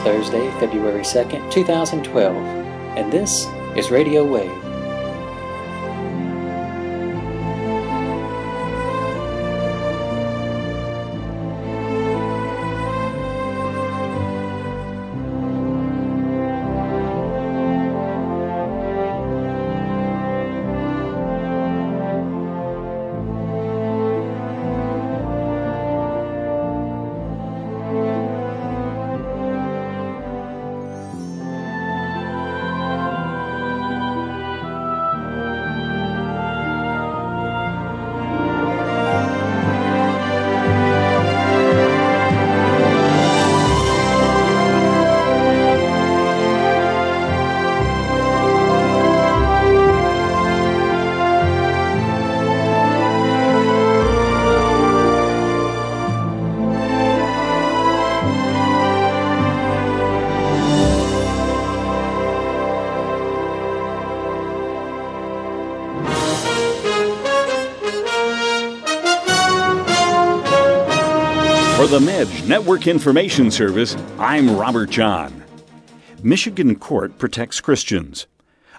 Thursday, February 2nd, 2012, and this is Radio Wave. The MEDJ Network Information Service, I'm Robert John. Michigan court protects Christians.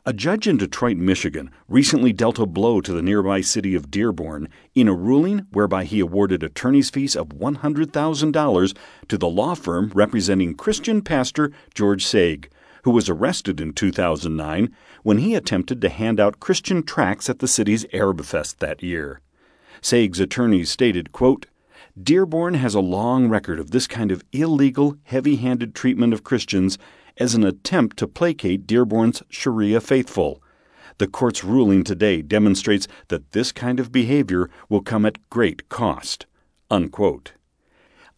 A judge in Detroit, Michigan, recently dealt a blow to the nearby city of Dearborn in a ruling whereby he awarded attorney's fees of $100,000 to the law firm representing Christian pastor George Saieg, who was arrested in 2009 when he attempted to hand out Christian tracts at the city's Arab Fest that year. Saieg's attorneys stated, quote, Dearborn has a long record of this kind of illegal, heavy handed treatment of Christians as an attempt to placate Dearborn's Sharia faithful. The court's ruling today demonstrates that this kind of behavior will come at great cost. Unquote.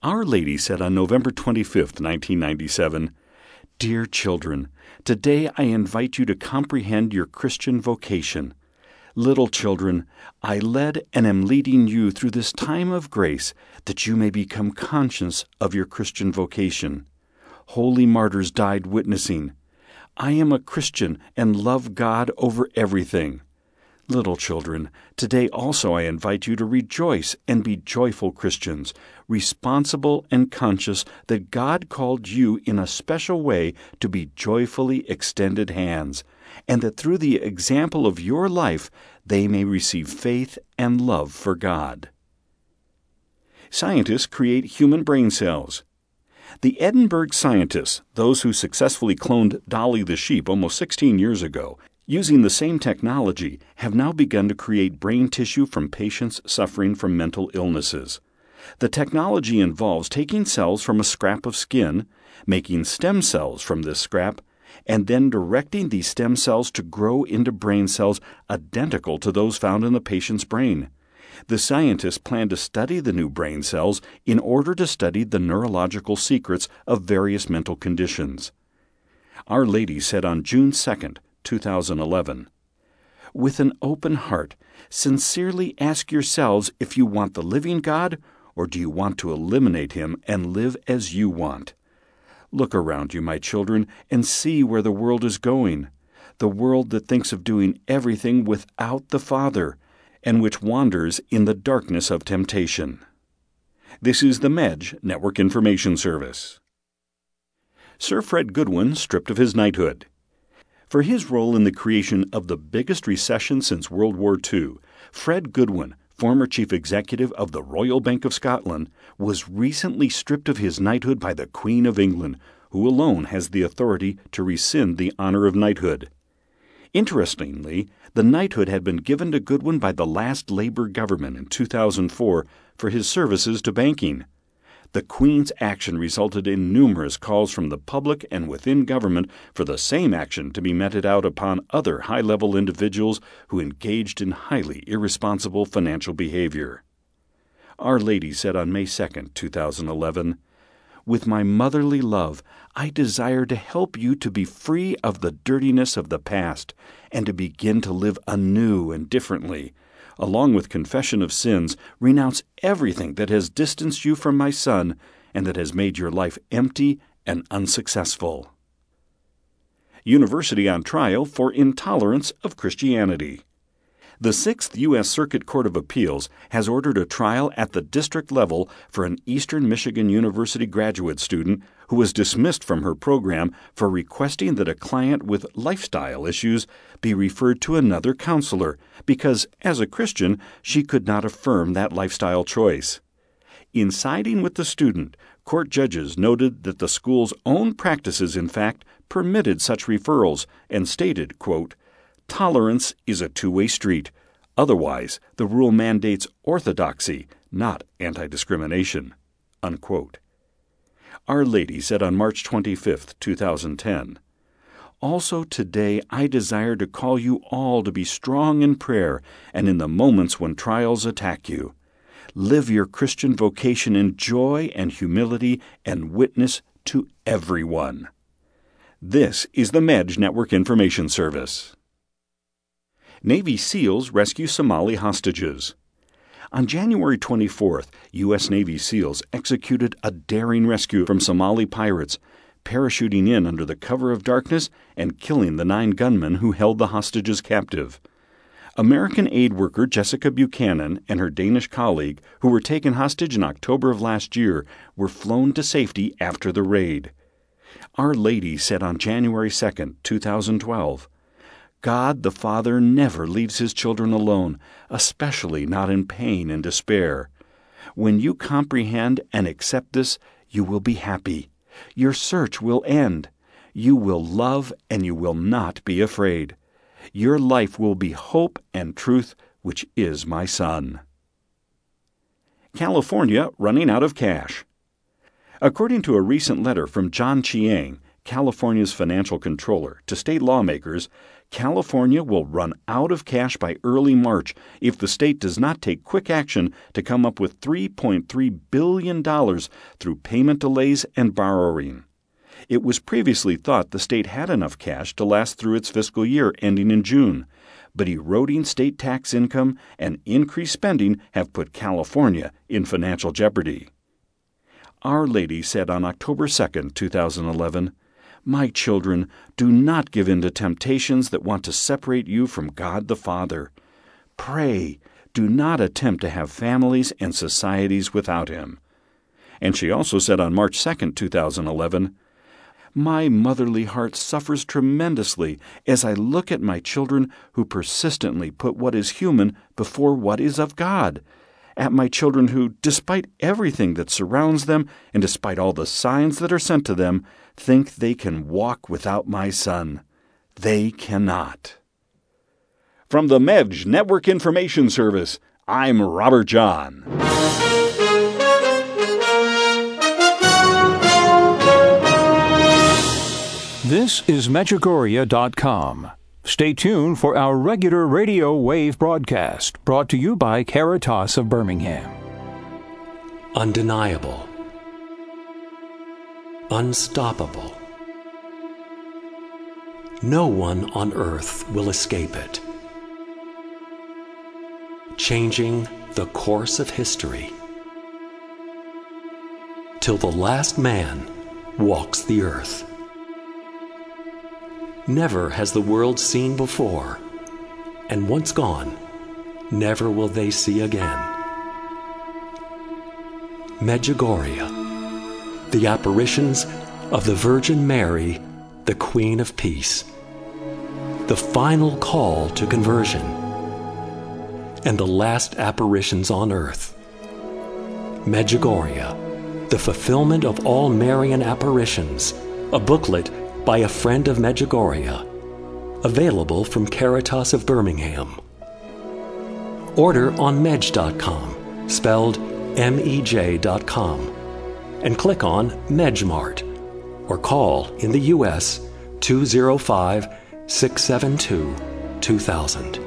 Our Lady said on November 25, 1997, Dear children, today I invite you to comprehend your Christian vocation. Little children, I led and am leading you through this time of grace that you may become conscious of your Christian vocation. Holy martyrs died witnessing. I am a Christian and love God over everything. Little children, today also I invite you to rejoice and be joyful Christians, responsible and conscious that God called you in a special way to be joyfully extended hands and that through the example of your life they may receive faith and love for God. Scientists create human brain cells. The Edinburgh scientists, those who successfully cloned Dolly the sheep almost 16 years ago, using the same technology, have now begun to create brain tissue from patients suffering from mental illnesses. The technology involves taking cells from a scrap of skin, making stem cells from this scrap, and then directing these stem cells to grow into brain cells identical to those found in the patient's brain. The scientists plan to study the new brain cells in order to study the neurological secrets of various mental conditions. Our Lady said on June 2, 2011, With an open heart, sincerely ask yourselves if you want the living God or do you want to eliminate him and live as you want? Look around you, my children, and see where the world is going. The world that thinks of doing everything without the Father, and which wanders in the darkness of temptation. This is the MEDJ Network Information Service. Sir Fred Goodwin stripped of his knighthood. For his role in the creation of the biggest recession since World War II, Fred Goodwin, former chief executive of the Royal Bank of Scotland, was recently stripped of his knighthood by the Queen of England, who alone has the authority to rescind the honor of knighthood. Interestingly, the knighthood had been given to Goodwin by the last Labour government in 2004 for his services to banking. The Queen's action resulted in numerous calls from the public and within government for the same action to be meted out upon other high level individuals who engaged in highly irresponsible financial behavior. Our Lady said on May 2, 2011, With my motherly love, I desire to help you to be free of the dirtiness of the past and to begin to live anew and differently along with confession of sins, renounce everything that has distanced you from my Son and that has made your life empty and unsuccessful. University on trial for intolerance of Christianity. The Sixth U.S. Circuit Court of Appeals has ordered a trial at the district level for an Eastern Michigan University graduate student who was dismissed from her program for requesting that a client with lifestyle issues be referred to another counselor because, as a Christian, she could not affirm that lifestyle choice. In siding with the student, court judges noted that the school's own practices, in fact, permitted such referrals and stated, quote, Tolerance is a two way street. Otherwise, the rule mandates orthodoxy, not anti discrimination. Our Lady said on March 25, 2010. Also today I desire to call you all to be strong in prayer and in the moments when trials attack you. Live your Christian vocation in joy and humility and witness to everyone. This is the MEDJ Network Information Service. Navy SEALs rescue Somali hostages. On January 24th, U.S. Navy SEALs executed a daring rescue from Somali pirates, parachuting in under the cover of darkness and killing the nine gunmen who held the hostages captive. American aid worker Jessica Buchanan and her Danish colleague, who were taken hostage in October of last year, were flown to safety after the raid. Our Lady said on January 2, 2012, God the Father never leaves his children alone, especially not in pain and despair. When you comprehend and accept this, you will be happy. Your search will end. You will love and you will not be afraid. Your life will be hope and truth, which is my Son. California running out of cash. According to a recent letter from John Chiang, California's financial controller, to state lawmakers, California will run out of cash by early March if the state does not take quick action to come up with $3.3 billion through payment delays and borrowing. It was previously thought the state had enough cash to last through its fiscal year ending in June, but eroding state tax income and increased spending have put California in financial jeopardy. Our Lady said on October 2, 2011, My children, do not give in to temptations that want to separate you from God the Father. Pray, do not attempt to have families and societies without Him. And she also said on March 2, 2011, My motherly heart suffers tremendously as I look at my children who persistently put what is human before what is of God at my children who, despite everything that surrounds them and despite all the signs that are sent to them, think they can walk without my Son. They cannot. From the MEDJ Network Information Service, I'm Robert John. This is Medjugorje.com. Stay tuned for our regular radio wave broadcast brought to you by Caritas of Birmingham. Undeniable. Unstoppable. No one on earth will escape it. Changing the course of history. Till the last man walks the earth. Never has the world seen before, and once gone, never will they see again. Medjugorje, the apparitions of the Virgin Mary, the Queen of Peace, the final call to conversion, and the last apparitions on earth. Medjugorje, the fulfillment of all Marian apparitions, a booklet by a friend of Medjugorje. Available from Caritas of Birmingham. Order on Medj.com, spelled M E J.com, and click on Medjmart or call in the U.S. 205 672 2000.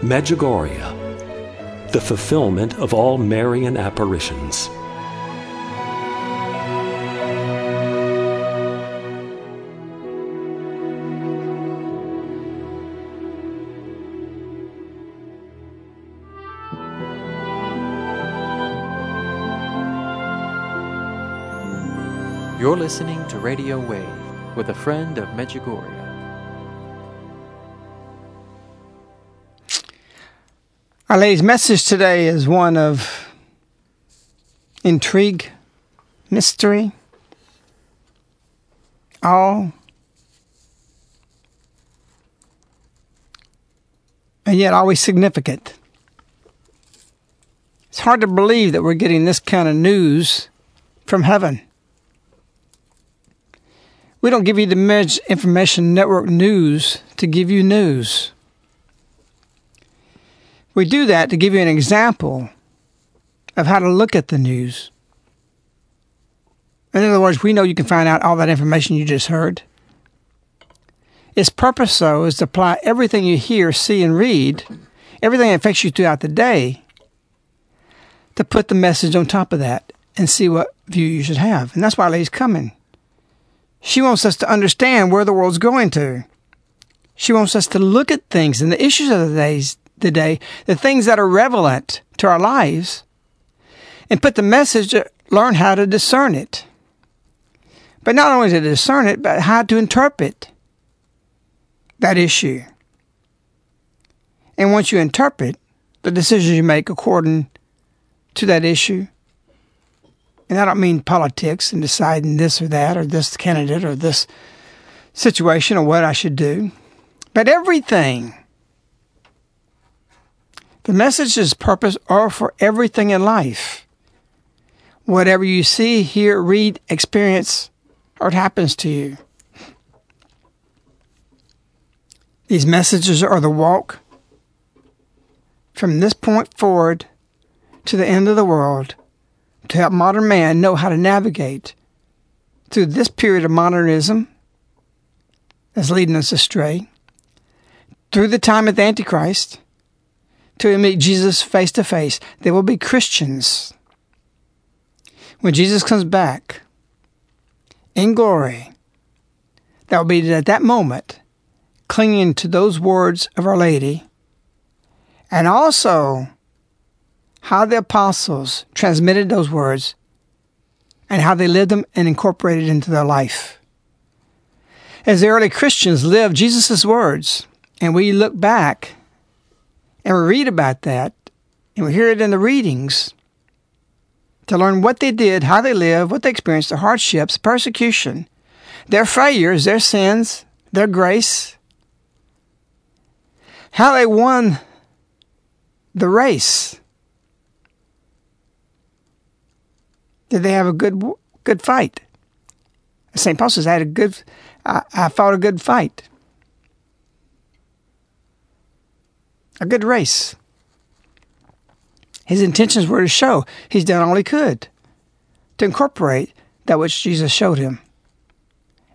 Medjugorje, the fulfillment of all Marian apparitions. Listening to Radio Wave with a friend of Medjugorje. Our lady's message today is one of intrigue, mystery, all, and yet always significant. It's hard to believe that we're getting this kind of news from heaven. We don't give you the Information Network news to give you news. We do that to give you an example of how to look at the news. In other words, we know you can find out all that information you just heard. Its purpose, though, is to apply everything you hear, see, and read, everything that affects you throughout the day, to put the message on top of that and see what view you should have. And that's why Lady's coming. She wants us to understand where the world's going to. She wants us to look at things and the issues of the days the day, the things that are relevant to our lives, and put the message learn how to discern it. But not only to discern it, but how to interpret that issue. And once you interpret the decisions you make according to that issue, and I don't mean politics and deciding this or that or this candidate or this situation or what I should do, but everything the message's purpose are for everything in life. Whatever you see, hear, read, experience, or it happens to you. These messages are the walk from this point forward to the end of the world to help modern man know how to navigate through this period of modernism that's leading us astray, through the time of the Antichrist, to meet Jesus face to face. There will be Christians. When Jesus comes back in glory, that will be at that moment clinging to those words of Our Lady and also how the apostles transmitted those words and how they lived them and incorporated into their life. As the early Christians lived Jesus' words, and we look back and we read about that, and we hear it in the readings to learn what they did, how they lived, what they experienced, the hardships, persecution, their failures, their sins, their grace, how they won the race. Did they have a good good fight? St. Paul says, "I had a good, I, I fought a good fight." a good race. His intentions were to show he's done all he could to incorporate that which Jesus showed him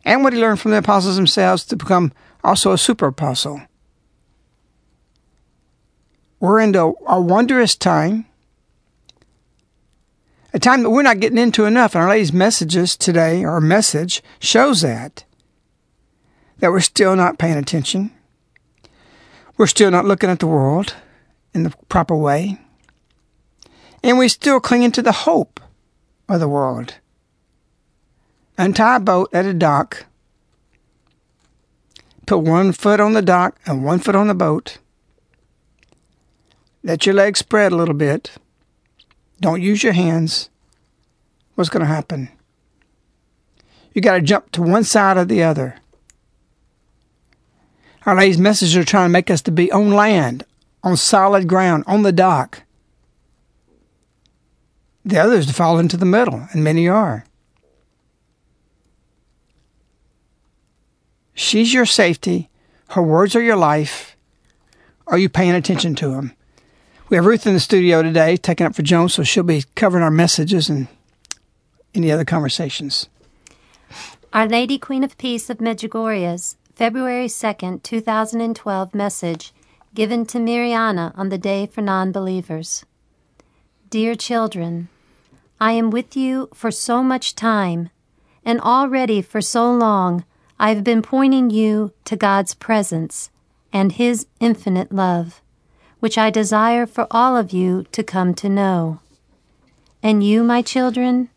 and what he learned from the apostles themselves to become also a super apostle. We're into a wondrous time, a time that we're not getting into enough. And Our Lady's messages today, our message, shows that, that we're still not paying attention. We're still not looking at the world in the proper way. And we're still clinging to the hope of the world. Untie a boat at a dock. Put one foot on the dock and one foot on the boat. Let your legs spread a little bit. Don't use your hands. What's going to happen? You got to jump to one side or the other. Our Lady's messages are trying to make us to be on land, on solid ground, on the dock. The others to fall into the middle, and many are. She's your safety. Her words are your life. Are you paying attention to them? We have Ruth in the studio today, taking up for Joan, so she'll be covering our messages and any other conversations. Our Lady Queen of Peace of Medjugorje's February 2nd, 2012 message given to Mirjana on the Day for Non-Believers. Dear children, I am with you for so much time, and already for so long I have been pointing you to God's presence and His infinite love, which I desire for all of you to come to know. And you, my children,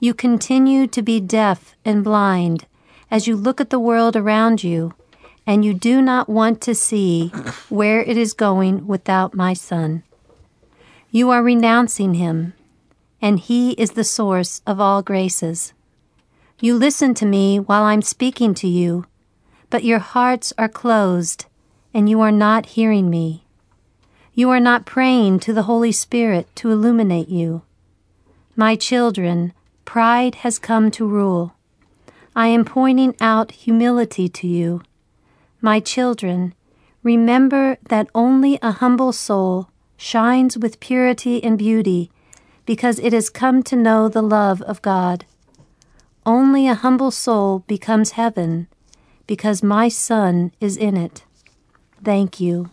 you continue to be deaf and blind as you look at the world around you and you do not want to see where it is going without my Son. You are renouncing him, and he is the source of all graces. You listen to me while I'm speaking to you, but your hearts are closed, and you are not hearing me. You are not praying to the Holy Spirit to illuminate you. My children, pride has come to rule. I am pointing out humility to you. My children, remember that only a humble soul shines with purity and beauty because it has come to know the love of God. Only a humble soul becomes heaven because my Son is in it. Thank you.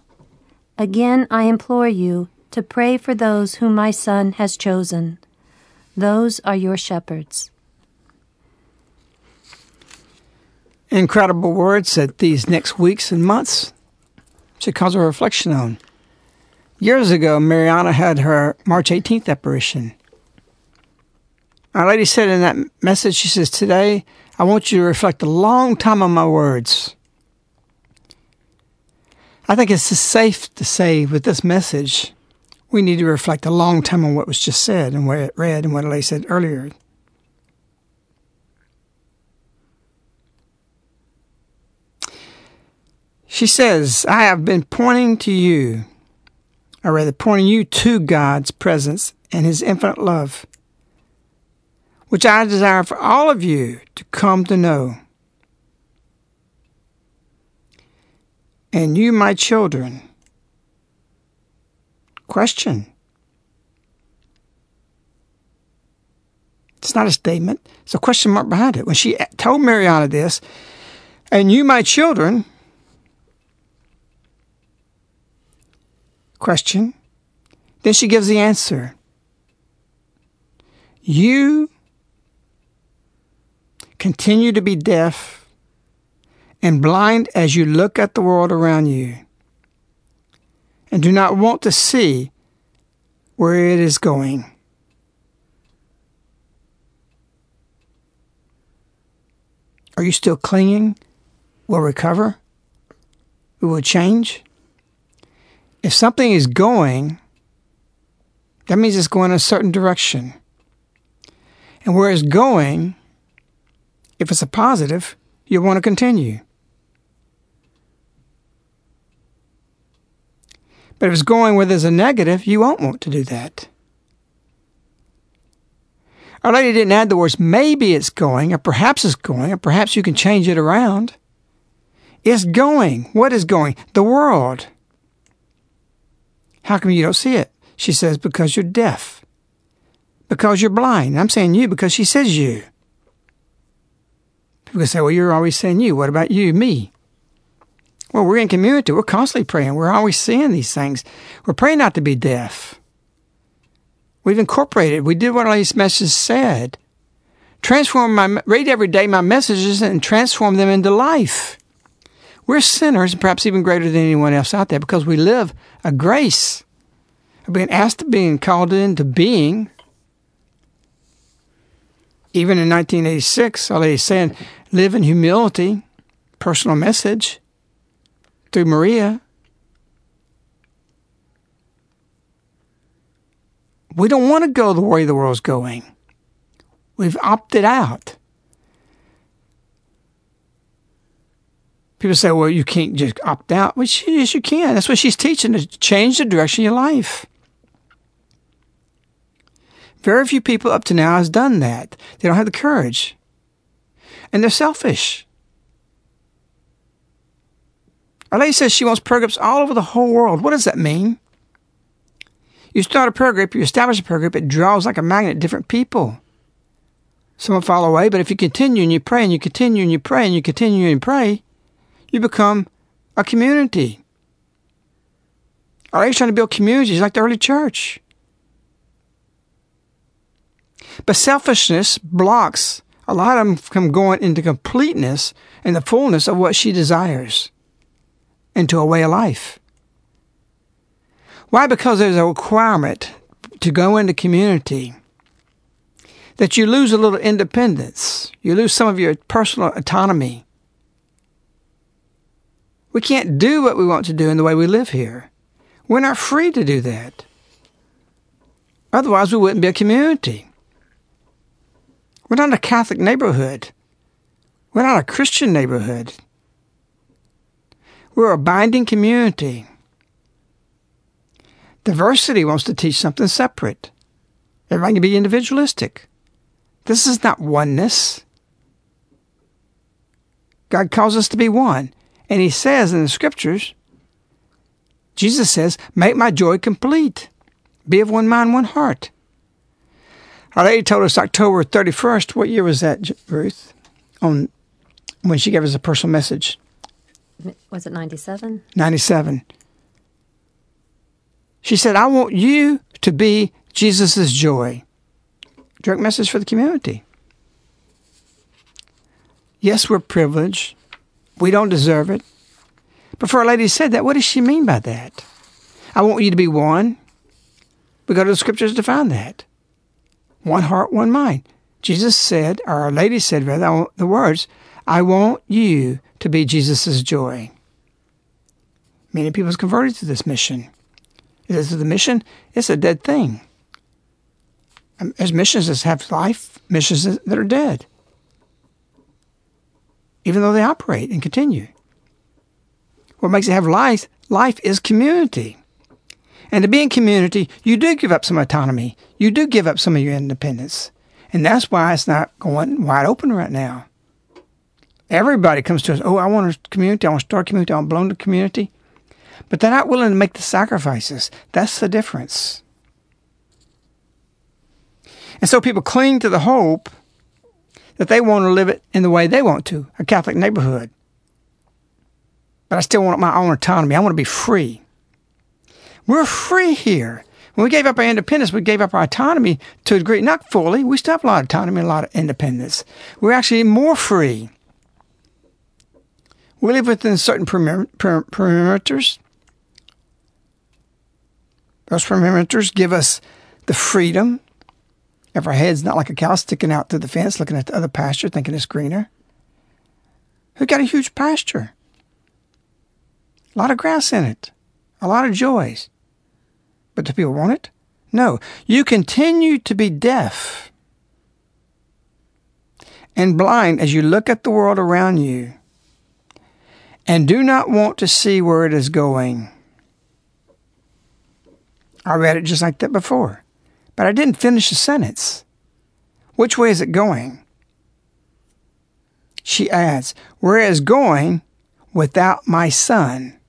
Again, I implore you to pray for those whom my Son has chosen. Those are your shepherds. Incredible words that these next weeks and months should cause a reflection on. Years ago, Mirjana had her March 18th apparition. Our Lady said in that message, she says, Today, I want you to reflect a long time on my words. I think it's safe to say with this message, we need to reflect a long time on what was just said and what it read and what Lady said earlier. She says, I have been pointing to you, or rather pointing you to God's presence and His infinite love, which I desire for all of you to come to know. And you, my children, question. It's not a statement, it's a question mark behind it. When she told Mirjana this, and you, my children, question. Then she gives the answer. You continue to be deaf and blind as you look at the world around you and do not want to see where it is going. Are you still clinging? Will recover? It will change? if something is going, that means it's going in a certain direction. And where it's going, if it's a positive, you'll want to continue. But if it's going where there's a negative, you won't want to do that. Our Lady didn't add the words maybe it's going, or perhaps it's going, or perhaps you can change it around. It's going. What is going? The world. How come you don't see it? She says, Because you're deaf. Because you're blind. I'm saying you because she says you. People say, Well, you're always saying you. What about you, me? Well, we're in community. We're constantly praying. We're always seeing these things. We're praying not to be deaf. We've incorporated. We did what our these messages said. Transform my read every day my messages and transform them into life. We're sinners, perhaps even greater than anyone else out there, because we live a grace of being asked to be and called into being. Even in 1986, Our Lady saying, live in humility, personal message through Maria. We don't want to go the way the world's going. We've opted out. People say, well, you can't just opt out. Well, yes, you can. That's what she's teaching to change the direction of your life. Very few people up to now has done that. They don't have the courage. And they're selfish. Our lady says she wants prayer groups all over the whole world. What does that mean? You start a prayer group, you establish a prayer group, it draws like a magnet different people. Some will fall away, but if you continue and you pray and you continue and you pray and you continue and pray, you become a community. Are you trying to build communities like the early church? But selfishness blocks a lot of them from going into completeness and the fullness of what she desires into a way of life. Why? Because there's a requirement to go into community that you lose a little independence, you lose some of your personal autonomy. We can't do what we want to do in the way we live here. We're not free to do that. Otherwise, we wouldn't be a community. We're not a Catholic neighborhood. We're not a Christian neighborhood. We're a binding community. Diversity wants to teach something separate. Everybody can be individualistic. This is not oneness. God calls us to be one. And He says in the scriptures, Jesus says, Make my joy complete. Be of one mind, one heart. Our Lady told us October 31st. What year was that, Ruth? On when she gave us a personal message. Was it 97? 97. She said, I want you to be Jesus' joy. Direct message for the community. Yes, we're privileged. We don't deserve it. But for a lady said that, what does she mean by that? I want you to be one. We go to the scriptures to find that. One heart, one mind. Jesus said, or Our Lady said rather, the words, I want you to be Jesus' joy. Many people's converted to this mission. Is the mission? It's a dead thing. Um, there's missions that have life, missions that are dead even though they operate and continue. What makes it have life? Life is community. And to be in community, you do give up some autonomy. You do give up some of your independence. And that's why it's not going wide open right now. Everybody comes to us, oh, I want a community, I want to start a community, I want to belong to community. But they're not willing to make the sacrifices. That's the difference. And so people cling to the hope that they want to live it in the way they want to, a Catholic neighborhood. But I still want my own autonomy. I want to be free. We're free here. When we gave up our independence, we gave up our autonomy to a degree, not fully. We still have a lot of autonomy and a lot of independence. We're actually more free. We live within certain perimeters. Those perimeters give us the freedom if our head's not like a cow sticking out through the fence looking at the other pasture thinking it's greener. We've got a huge pasture. A lot of grass in it. A lot of joys. But do people want it? No. You continue to be deaf and blind as you look at the world around you and do not want to see where it is going. I read it just like that before. But I didn't finish the sentence. Which way is it going? She adds, Where is going without my son?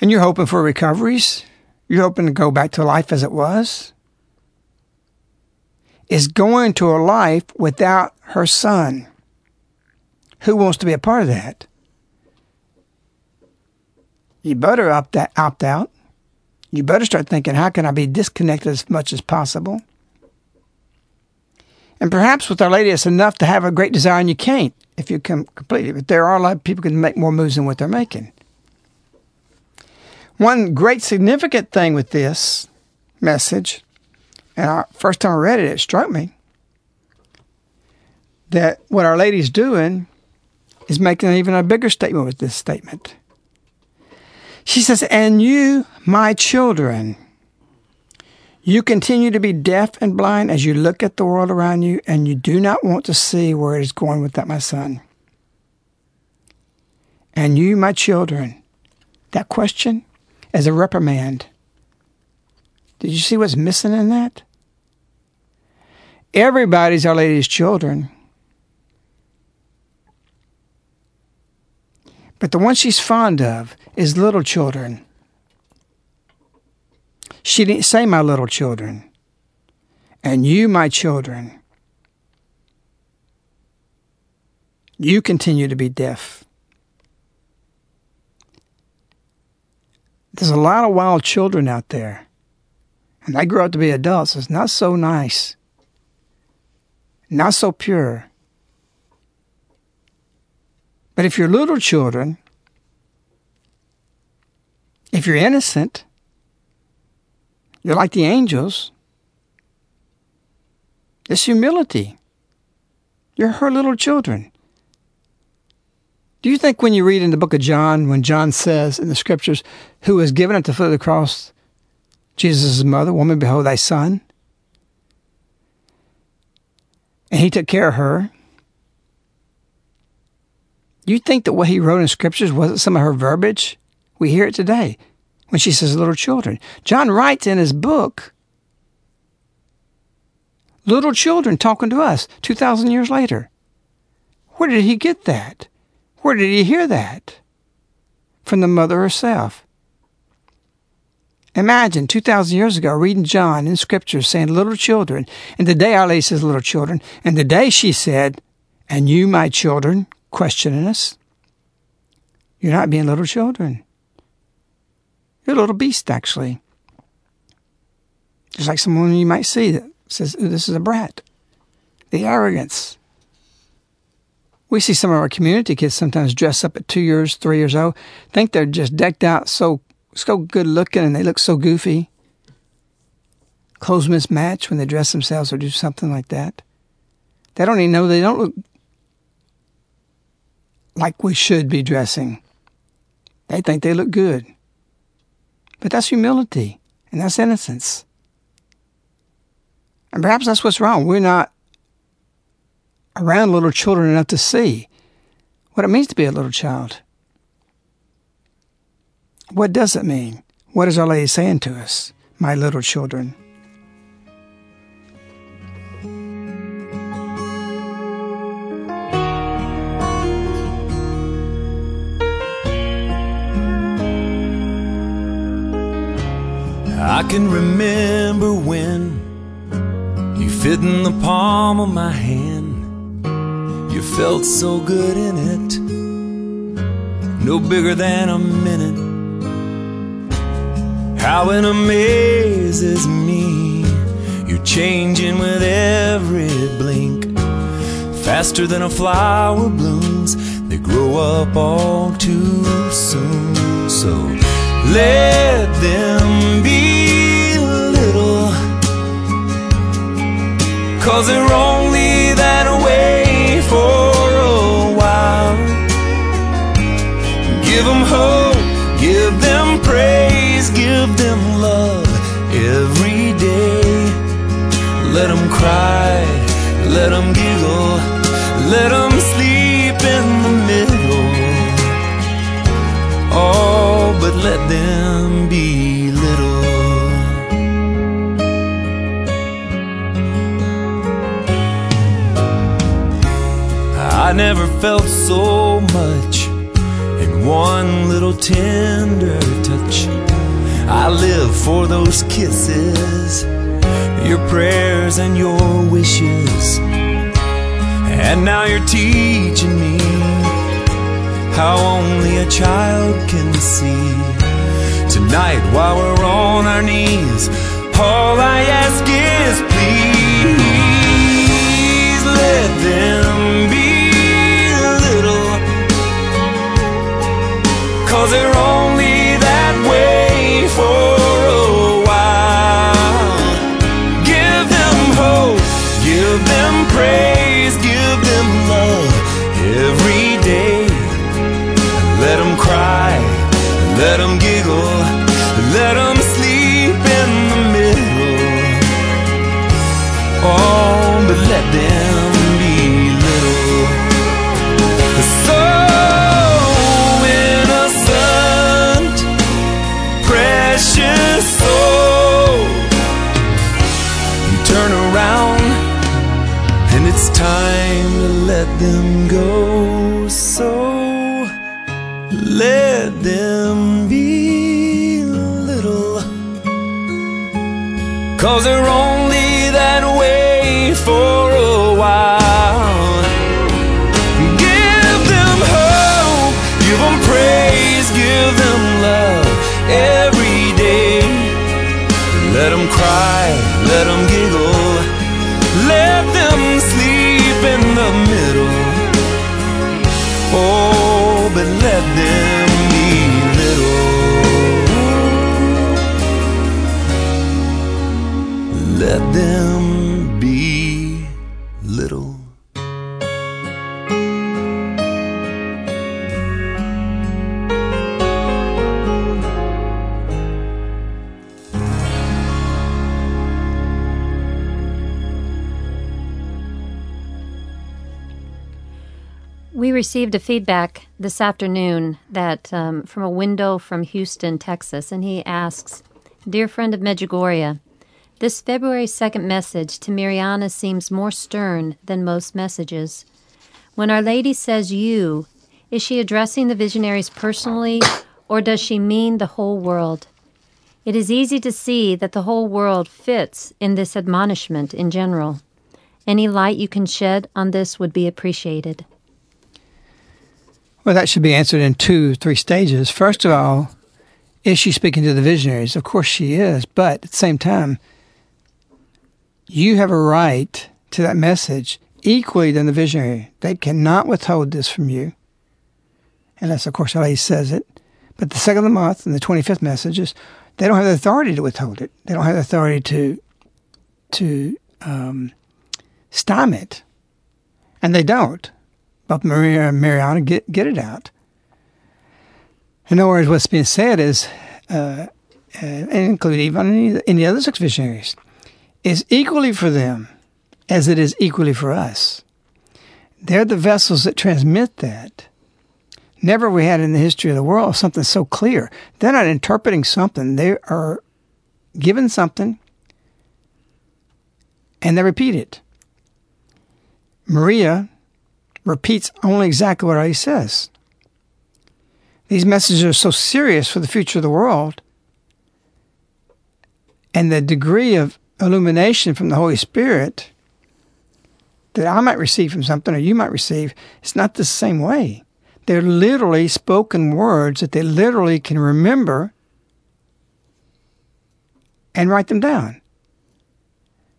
And you're hoping for recoveries? You're hoping to go back to life as it was? Is going to a life without her son. Who wants to be a part of that? You better opt, opt out you better start thinking, how can I be disconnected as much as possible? And perhaps with Our Lady, it's enough to have a great desire and you can't if you come completely. But there are a lot of people can make more moves than what they're making. One great significant thing with this message, and I, first time I read it, it struck me that what Our Lady's doing is making even a bigger statement with this statement. She says, And you, my children, you continue to be deaf and blind as you look at the world around you, and you do not want to see where it is going with that, my son. And you, my children, that question is a reprimand. Did you see what's missing in that? Everybody's Our Lady's children. But the one she's fond of is little children. She didn't say, my little children, and you, my children. You continue to be deaf. There's a lot of wild children out there, and they grow up to be adults. It's not so nice, not so pure. But if you're little children, if you're innocent, you're like the angels. It's humility. You're her little children. Do you think when you read in the book of John, when John says in the scriptures, who was given at the foot of the cross, Jesus' mother, woman, behold thy son? And he took care of her. You think that what he wrote in scriptures wasn't some of her verbiage? We hear it today when she says little children. John writes in his book, little children talking to us 2,000 years later. Where did he get that? Where did he hear that? From the mother herself. Imagine 2,000 years ago reading John in Scripture saying little children, and today Our Lady says little children, and today she said, and you, my children, questioning us. You're not being little children. You're a little beast, actually. Just like someone you might see that says, This is a brat. The arrogance. We see some of our community kids sometimes dress up at two years, three years old, think they're just decked out so so good looking and they look so goofy. Clothes mismatch when they dress themselves or do something like that. They don't even know they don't look like we should be dressing. They think they look good. But that's humility and that's innocence. And perhaps that's what's wrong. We're not around little children enough to see what it means to be a little child. What does it mean? What is Our Lady saying to us, my little children? Can remember when you fit in the palm of my hand. You felt so good in it, no bigger than a minute. How it amazes me, you're changing with every blink. Faster than a flower blooms, they grow up all too soon. So let them be cause they're only that way for a while. Give them hope, give them praise, give them love every day. Let them cry, let them giggle, let them sleep in the middle. Oh, but let them be never felt so much in one little tender touch. I live for those kisses, your prayers and your wishes. And now you're teaching me how only a child can see. Tonight, while we're on our knees, all I ask is please let them Cause they're only received a feedback this afternoon that um, from a window from Houston, Texas, and he asks, "Dear friend of Medjugorje, this February 2nd message to Mirjana seems more stern than most messages. When Our Lady says you, is she addressing the visionaries personally, or does she mean the whole world? It is easy to see that the whole world fits in this admonishment in general. Any light you can shed on this would be appreciated. Well, that should be answered in two, three stages. First of all, is she speaking to the visionaries? Of course she is, but at the same time, you have a right to that message equally than the visionary. They cannot withhold this from you, unless, of course, Our Lady says it. But the second of the month and the 25th messages, they don't have the authority to withhold it. They don't have the authority to to um, stymie it. And they don't. But Marija and Mirjana get, get it out. In other words, what's being said is, uh, uh, and include even any, any other six visionaries, is equally for them as it is equally for us. They're the vessels that transmit that. Never we had in the history of the world something so clear. They're not interpreting something, they are given something and they repeat it. Marija repeats only exactly what he says. These messages are so serious for the future of the world, and the degree of illumination from the Holy Spirit that I might receive from something or you might receive, it's not the same way. They're literally spoken words that they literally can remember and write them down.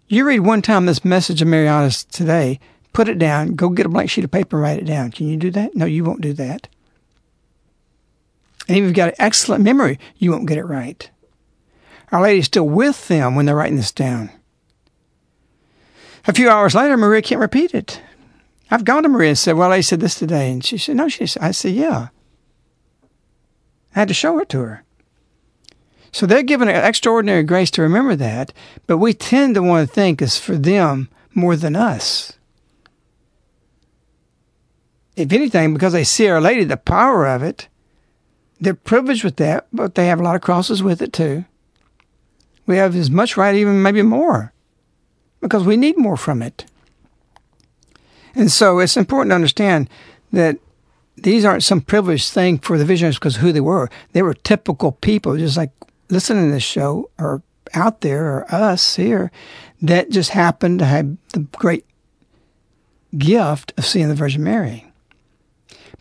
You read one time this message of Mirjana's today, put it down, go get a blank sheet of paper and write it down. Can you do that? No, you won't do that. And if you've got an excellent memory, you won't get it right. Our Lady is still with them when they're writing this down. A few hours later, Marija can't repeat it. I've gone to Marija and said, Well, I said this today. And she said, No, she said, I said, Yeah. I had to show it to her. So they're given an extraordinary grace to remember that, but we tend to want to think it's for them more than us. If anything, because they see Our Lady, the power of it, they're privileged with that, but they have a lot of crosses with it too. We have as much right, even maybe more, because we need more from it. And so it's important to understand that these aren't some privileged thing for the visionaries because who they were. They were typical people, just like listening to this show or out there or us here, that just happened to have the great gift of seeing the Virgin Mary.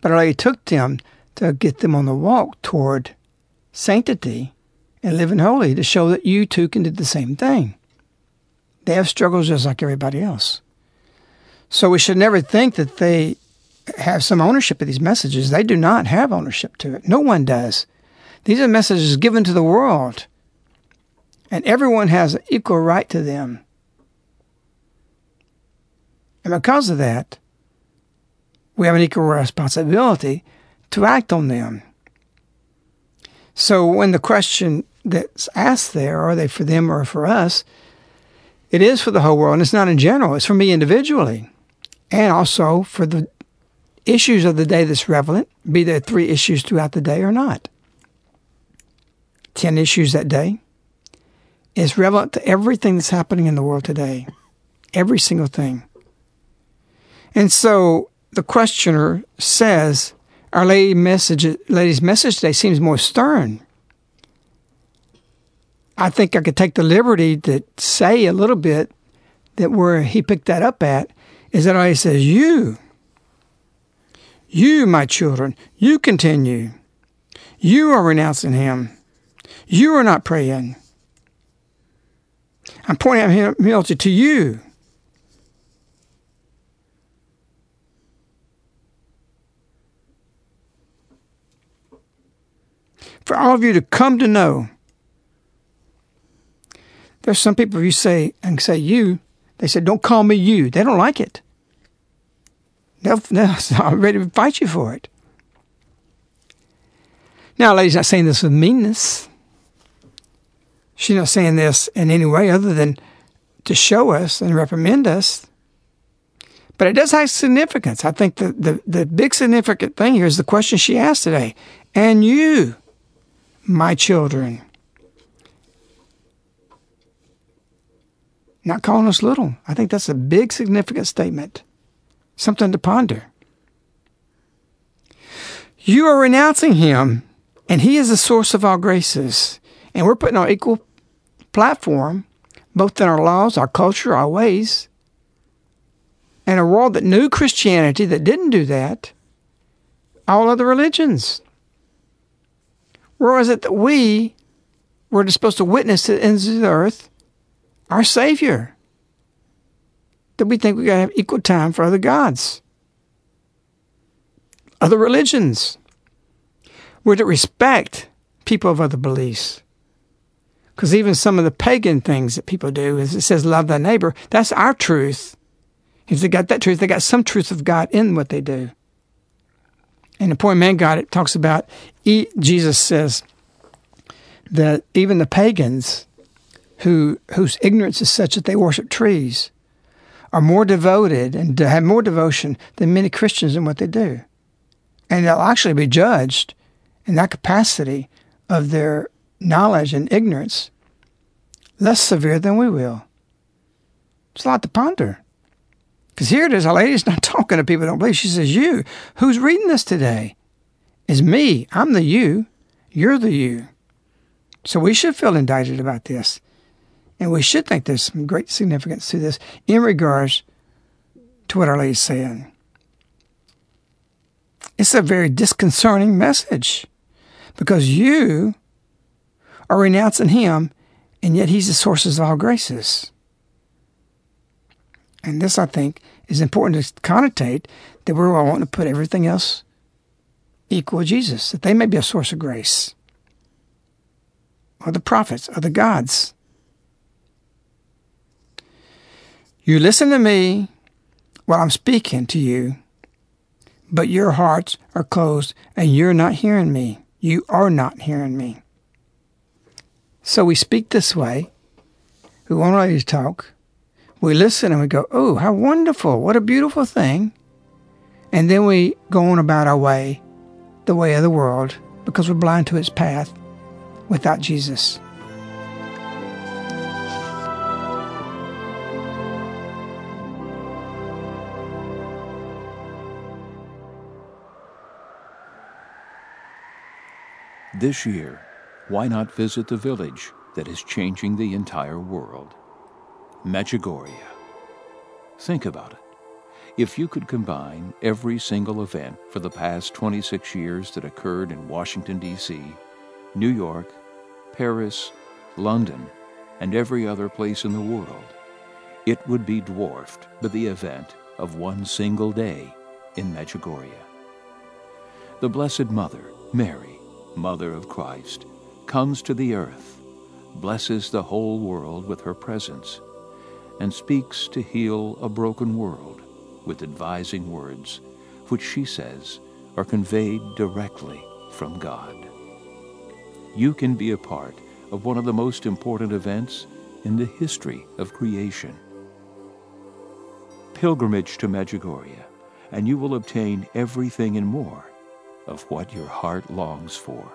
But Lady took them to get them on the walk toward sanctity and living holy to show that you too can do the same thing. They have struggles just like everybody else. So we should never think that they have some ownership of these messages. They do not have ownership to it. No one does. These are messages given to the world, and everyone has an equal right to them. And because of that, we have an equal responsibility to act on them. So when the question that's asked there, are they for them or for us? It is for the whole world, and it's not in general. It's for me individually, and also for the issues of the day that's relevant, be there three issues throughout the day or not. 10 issues that day is relevant to everything that's happening in the world today. Every single thing. And so the questioner says, Our Lady message, Lady's message today seems more stern. I think I could take the liberty to say a little bit that where he picked that up at is that he says, You, you, my children, you continue. You are renouncing him. You are not praying. I'm pointing out humility to you. For all of you to come to know. There's some people you say and say you, they say, don't call me you. They don't like it. They'll, they're ready to fight you for it. Now, lady's not saying this with meanness. She's not saying this in any way other than to show us and reprimand us. But it does have significance. I think the, the, the big significant thing here is the question she asked today. And you, my children. Not calling us little. I think that's a big significant statement. Something to ponder. You are renouncing him, and he is the source of all graces. And we're putting on equal platform, both in our laws, our culture, our ways. And a world that knew Christianity that didn't do that, all other religions. Where was it that we were supposed to witness to the ends of the earth our Savior? That we think we got to have equal time for other gods, other religions. We're to respect people of other beliefs. Because even some of the pagan things that people do, as it says, love thy neighbor, that's our truth. If they got that truth, they got some truth of God in what they do. And the Poem of the Man-God it talks about Jesus says that even the pagans who whose ignorance is such that they worship trees are more devoted and have more devotion than many Christians in what they do. And they'll actually be judged in that capacity of their knowledge and ignorance less severe than we will. It's a lot to ponder. Because here it is, a lady's not talking to people who don't believe. She says, You. Who's reading this today? Is me. I'm the you. You're the you. So we should feel indicted about this. And we should think there's some great significance to this in regards to what Our Lady's saying. It's a very disconcerting message because you are renouncing Him, and yet He's the source of all graces. And this, I think, is important to connotate that we're all wanting to put everything else equal to Jesus, that they may be a source of grace, or the prophets, or the gods. You listen to me while I'm speaking to you, but your hearts are closed and you're not hearing me. You are not hearing me. So we speak this way. We won't let you talk we listen and we go, oh, how wonderful. What a beautiful thing. And then we go on about our way, the way of the world, because we're blind to its path without Jesus. This year, why not visit the village that is changing the entire world? Medjugorje. Think about it. If you could combine every single event for the past 26 years that occurred in Washington, D.C., New York, Paris, London, and every other place in the world, it would be dwarfed by the event of one single day in Medjugorje. The Blessed Mother, Mary, Mother of Christ, comes to the earth, blesses the whole world with her presence, and speaks to heal a broken world with advising words, which she says are conveyed directly from God. You can be a part of one of the most important events in the history of creation. Pilgrimage to Medjugorje, and you will obtain everything and more of what your heart longs for.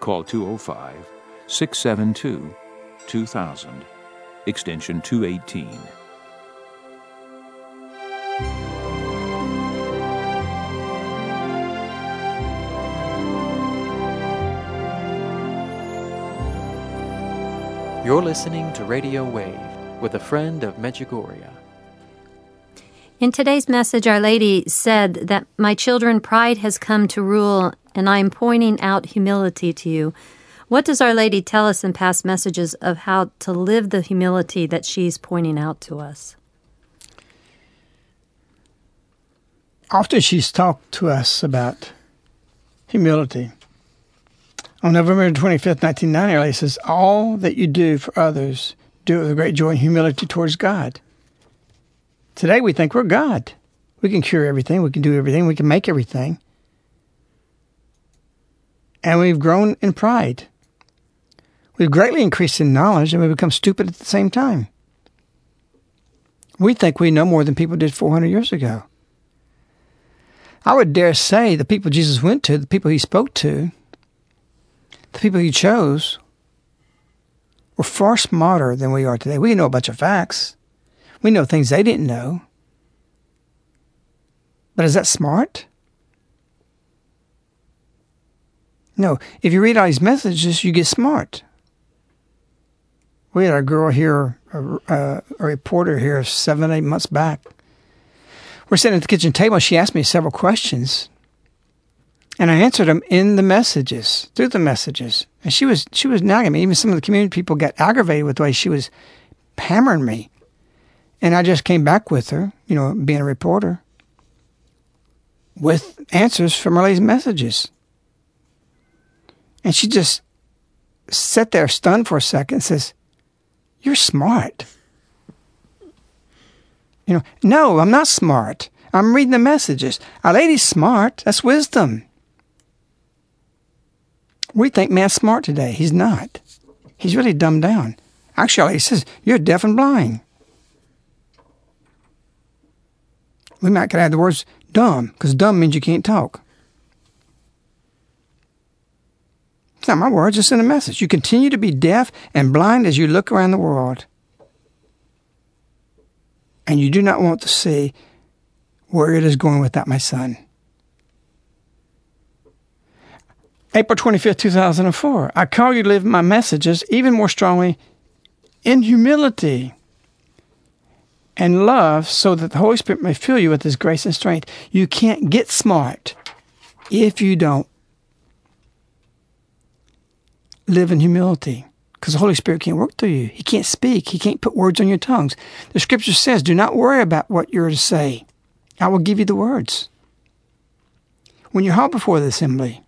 Call 205 672 2000 extension 218. You're listening to Radio Wave with a friend of Medjugorje. In today's message, Our Lady said that my children, pride has come to rule, and I am pointing out humility to you. What does Our Lady tell us in past messages of how to live the humility that she's pointing out to us? Often she's talked to us about humility. On November 25th, 1990, Our Lady says, All that you do for others, do it with great joy and humility towards God. Today we think we're God. We can cure everything, we can do everything, we can make everything. And we've grown in pride. We've greatly increased in knowledge and we become stupid at the same time. We think we know more than people did 400 years ago. I would dare say the people Jesus went to, the people he spoke to, the people he chose, were far smarter than we are today. We know a bunch of facts. We know things they didn't know. But is that smart? No. If you read all these messages, you get smart. We had a girl here, a, a, reporter here, seven, eight months back. We're sitting at the kitchen table. She asked me several questions, and I answered them in the messages, through the messages. And she was she was nagging me. Even some of the community people got aggravated with the way she was hammering me. And I just came back with her, you know, being a reporter, with answers from her messages. And she just sat there stunned for a second and says, You're smart. You know, no, I'm not smart. I'm reading the messages. Our lady's smart. That's wisdom. We think man's smart today. He's not. He's really dumbed down. Actually, he says, You're deaf and blind. We might could add the words dumb, because dumb means you can't talk. It's not my words, it's in the message. You continue to be deaf and blind as you look around the world. And you do not want to see where it is going without my son. April 25th, 2004. I call you to live my messages even more strongly in humility and love so that the Holy Spirit may fill you with His grace and strength. You can't get smart if you don't live in humility because the Holy Spirit can't work through you. He can't speak. He can't put words on your tongues. The scripture says, do not worry about what you're to say. I will give you the words. When you're held before the assembly,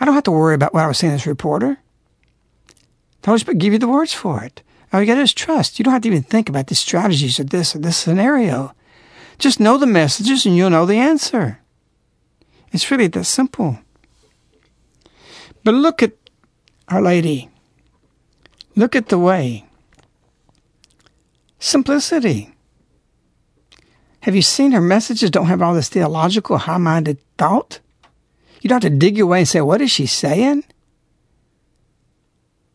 I don't have to worry about what I was saying as a reporter. The Holy Spirit give you the words for it. All you got to do is trust. You don't have to even think about the strategies of this or this scenario. Just know the messages and you'll know the answer. It's really that simple. But look at Our Lady. Look at the way. Simplicity. Have you seen her messages don't have all this theological, high minded thought? You don't have to dig your way and say, what is she saying?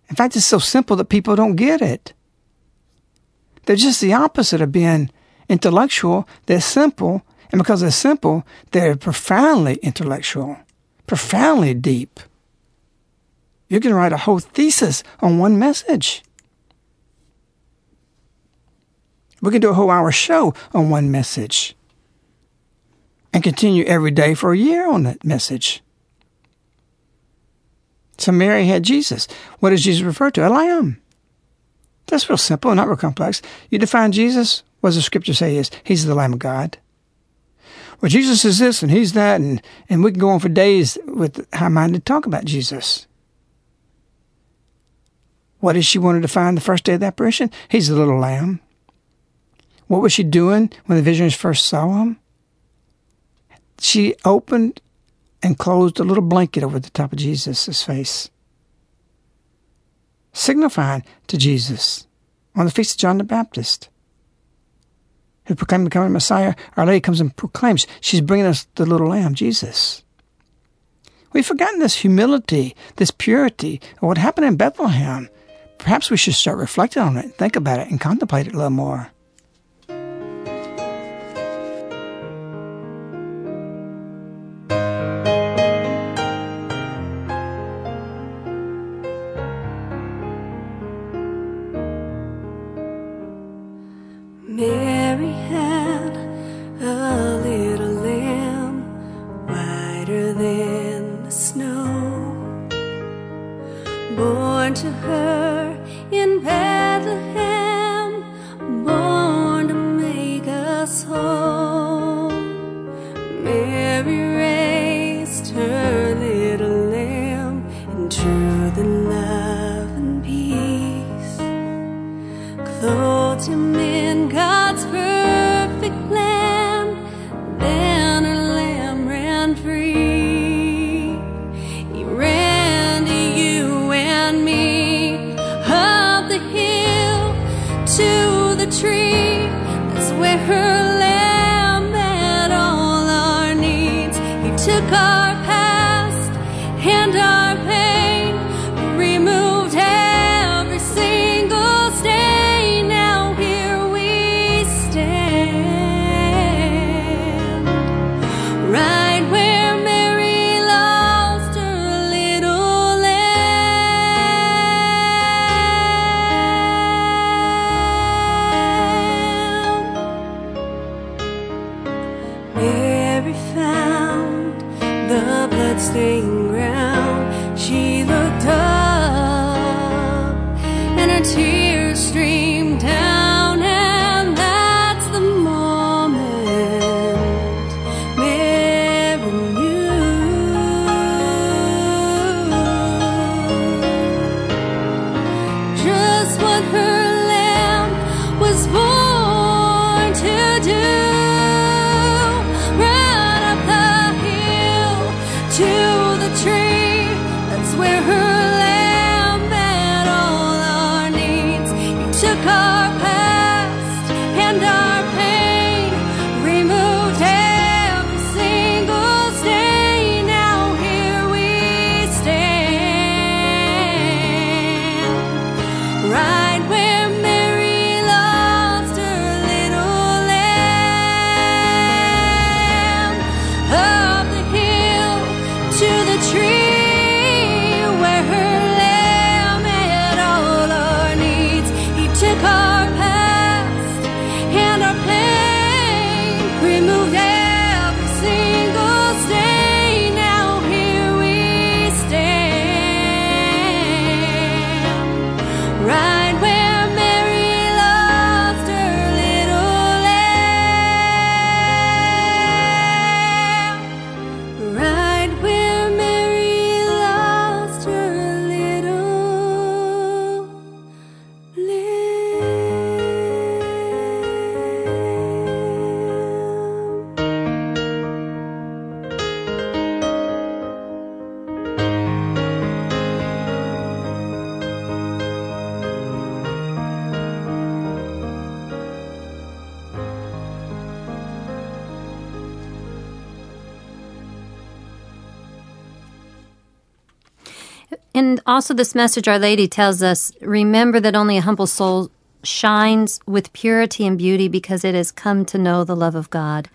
In fact, it's so simple that people don't get it. They're just the opposite of being intellectual. They're simple, and because they're simple, they're profoundly intellectual, profoundly deep. You can write a whole thesis on one message. We can do a whole hour show on one message and continue every day for a year on that message. So Mary had Jesus. What does Jesus refer to? A lamb. That's real simple, not real complex. You define Jesus, what does the scripture say is? He's the Lamb of God. Well, Jesus is this and he's that, and, and we can go on for days with high minded talk about Jesus. What did she want to find the first day of the apparition? He's the little lamb. What was she doing when the visionaries first saw him? She opened and closed a little blanket over the top of Jesus' face, signifying to Jesus on the feast of John the Baptist, who proclaimed the coming Messiah. Our Lady comes and proclaims she's bringing us the little lamb, Jesus. We've forgotten this humility, this purity of what happened in Bethlehem. Perhaps we should start reflecting on it, think about it, and contemplate it a little more. He And also, this message, Our Lady tells us remember that only a humble soul shines with purity and beauty because it has come to know the love of God.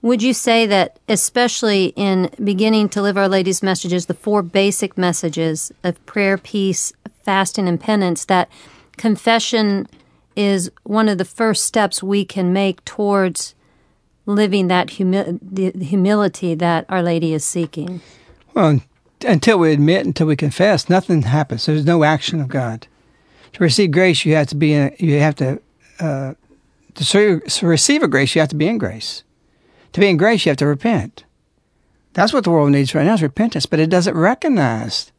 Would you say that, especially in beginning to live Our Lady's messages, the four basic messages of prayer, peace, fasting, and penance, that confession is one of the first steps we can make towards living that humi- humility that Our Lady is seeking? Well, until we admit, until we confess, nothing happens. There's no action of God. To receive grace, you have to be. In, you have to. Uh, to, receive a grace, you have to be in grace. To be in grace, you have to repent. That's what the world needs right now is repentance, but it doesn't recognize.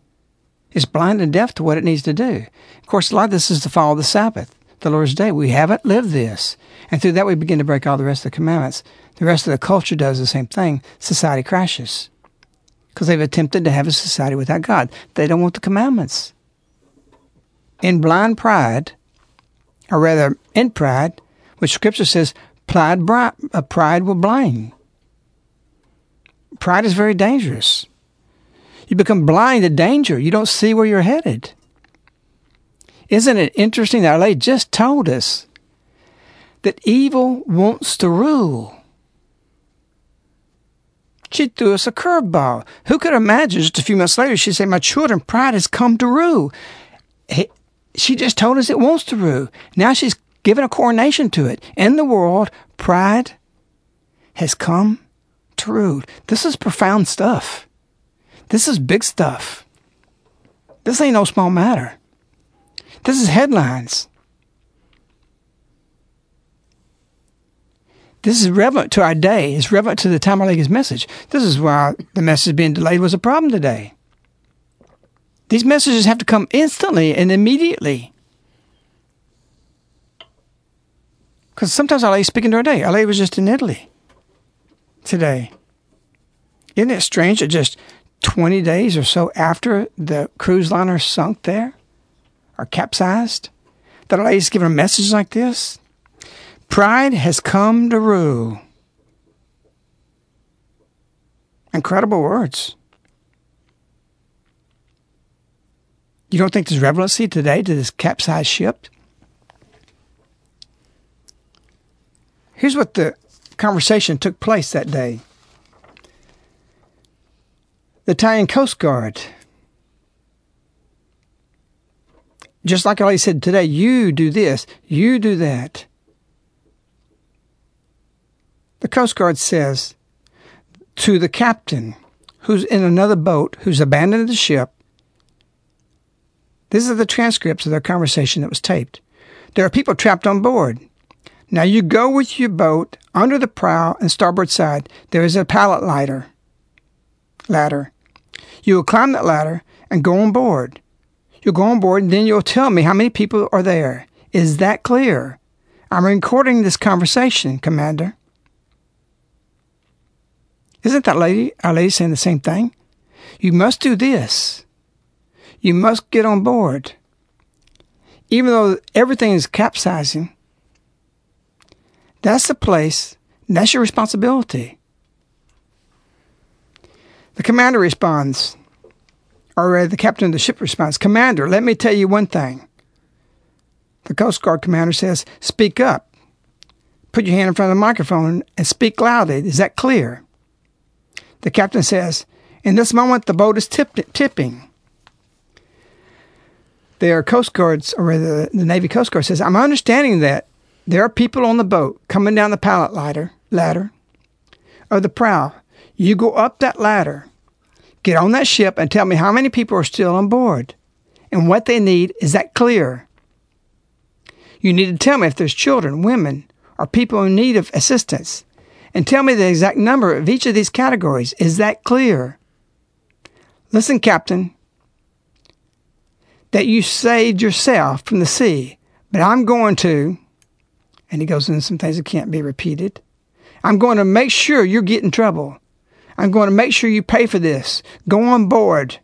It's blind and deaf to what it needs to do. Of course, a lot of this is to follow the Sabbath, the Lord's day. We haven't lived this, and through that we begin to break all the rest of the commandments. The rest of the culture does the same thing. Society crashes because they've attempted to have a society without God. They don't want the commandments. In blind pride, or rather in pride, which Scripture says pride, uh, pride will blind. Pride is very dangerous. You become blind to danger. You don't see where you're headed. Isn't it interesting that Our just told us that evil wants to rule? She threw us a curveball. Who could imagine just a few months later she'd say, My children, pride has come to rule. He- She just told us it wants to rule. Now she's given a coronation to it. In the world, pride has come to rule. This is profound stuff. This is big stuff. This ain't no small matter. This is headlines. This is relevant to our day. It's relevant to the Lady's message. This is why the message being delayed was a problem today. These messages have to come instantly and immediately. Because sometimes Our is speaking to the day. Our Lady was just in Italy today. Isn't it strange that just 20 days or so after the cruise liner sunk there or capsized, that Our is giving a message like this? Pride has come to rule. Incredible words. You don't think there's relevancy today to this capsized ship? Here's what the conversation took place that day. The Italian Coast Guard, just like I said today, you do this, you do that. The Coast Guard says to the captain who's in another boat who's abandoned the ship, These are the transcripts of their conversation that was taped. There are people trapped on board. Now you go with your boat under the prow and starboard side. There is a pilot lighter Ladder. You will climb that ladder and go on board. You'll go on board and then you'll tell me how many people are there. Is that clear? I'm recording this conversation, Commander. Isn't that lady, our lady saying the same thing? You must do this. You must get on board. Even though everything is capsizing, that's the place, that's your responsibility. The commander responds, or the captain of the ship responds, Commander, let me tell you one thing. The Coast Guard commander says, Speak up. Put your hand in front of the microphone and speak loudly. Is that clear? The captain says, In this moment, the boat is tip- tipping. Their Coast Guards, or rather, the Navy Coast Guard says, I'm understanding that there are people on the boat coming down the pilot ladder, ladder or the prow. You go up that ladder, get on that ship, and tell me how many people are still on board and what they need. Is that clear? You need to tell me if there's children, women, or people in need of assistance, and tell me the exact number of each of these categories. Is that clear? Listen, Captain, that you saved yourself from the sea, but I'm going to, and he goes into some things that can't be repeated. I'm going to make sure you get in trouble. I'm going to make sure you pay for this. Go on board.